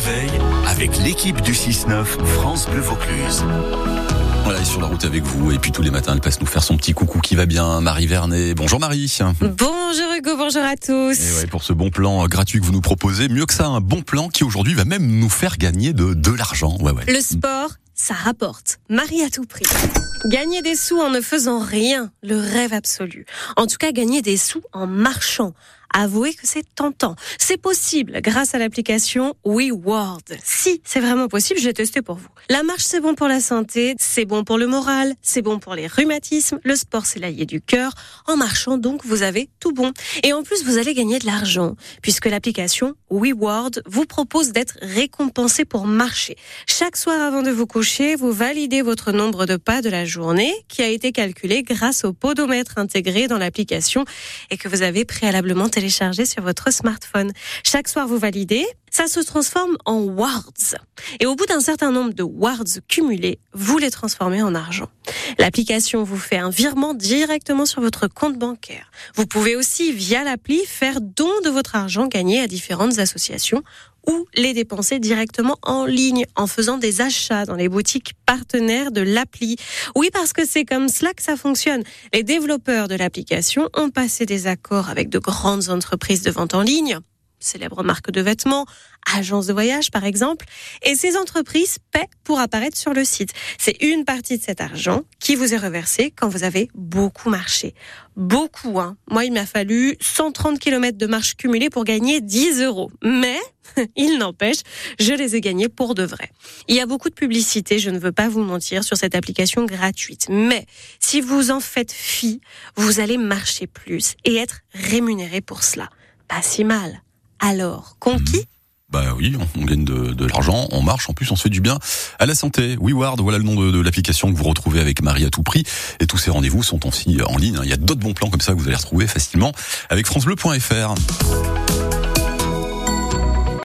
réveil avec l'équipe du 6-9 France Bleu Vaucluse. Voilà, est sur la route avec vous. Et puis tous les matins, elle passe nous faire son petit coucou qui va bien. Marie Vernet. Bonjour Marie. Bonjour Hugo, bonjour à tous. Et ouais, pour ce bon plan euh, gratuit que vous nous proposez, mieux que ça, un bon plan qui aujourd'hui va même nous faire gagner de, de l'argent. Ouais, ouais. Le sport, ça rapporte. Marie à tout prix. Gagner des sous en ne faisant rien, le rêve absolu. En tout cas, gagner des sous en marchant. Avouez que c'est tentant. C'est possible grâce à l'application WeWord. Si, c'est vraiment possible, j'ai testé pour vous. La marche, c'est bon pour la santé, c'est bon pour le moral, c'est bon pour les rhumatismes, le sport, c'est l'allié du cœur. En marchant, donc, vous avez tout bon. Et en plus, vous allez gagner de l'argent, puisque l'application WeWord vous propose d'être récompensé pour marcher. Chaque soir avant de vous coucher, vous validez votre nombre de pas de la journée, qui a été calculé grâce au podomètre intégré dans l'application et que vous avez préalablement téléchargé sur votre smartphone. Chaque soir, vous validez, ça se transforme en wards. Et au bout d'un certain nombre de wards cumulés, vous les transformez en argent. L'application vous fait un virement directement sur votre compte bancaire. Vous pouvez aussi, via l'appli, faire don de votre argent gagné à différentes associations ou les dépenser directement en ligne en faisant des achats dans les boutiques partenaires de l'appli. Oui, parce que c'est comme cela que ça fonctionne. Les développeurs de l'application ont passé des accords avec de grandes entreprises de vente en ligne célèbres marques de vêtements, agences de voyage par exemple, et ces entreprises paient pour apparaître sur le site. C'est une partie de cet argent qui vous est reversé quand vous avez beaucoup marché. Beaucoup, hein. Moi, il m'a fallu 130 km de marche cumulée pour gagner 10 euros. Mais, il n'empêche, je les ai gagnés pour de vrai. Il y a beaucoup de publicité, je ne veux pas vous mentir, sur cette application gratuite. Mais, si vous en faites fi, vous allez marcher plus et être rémunéré pour cela. Pas si mal alors conquis? Bah oui, on, gagne de, l'argent, on marche, en plus on se fait du bien à la santé. WeWard, voilà le nom de, de l'application que vous retrouvez avec Marie à tout prix. Et tous ces rendez-vous sont aussi en ligne. Il y a d'autres bons plans comme ça que vous allez retrouver facilement avec francebleu.fr.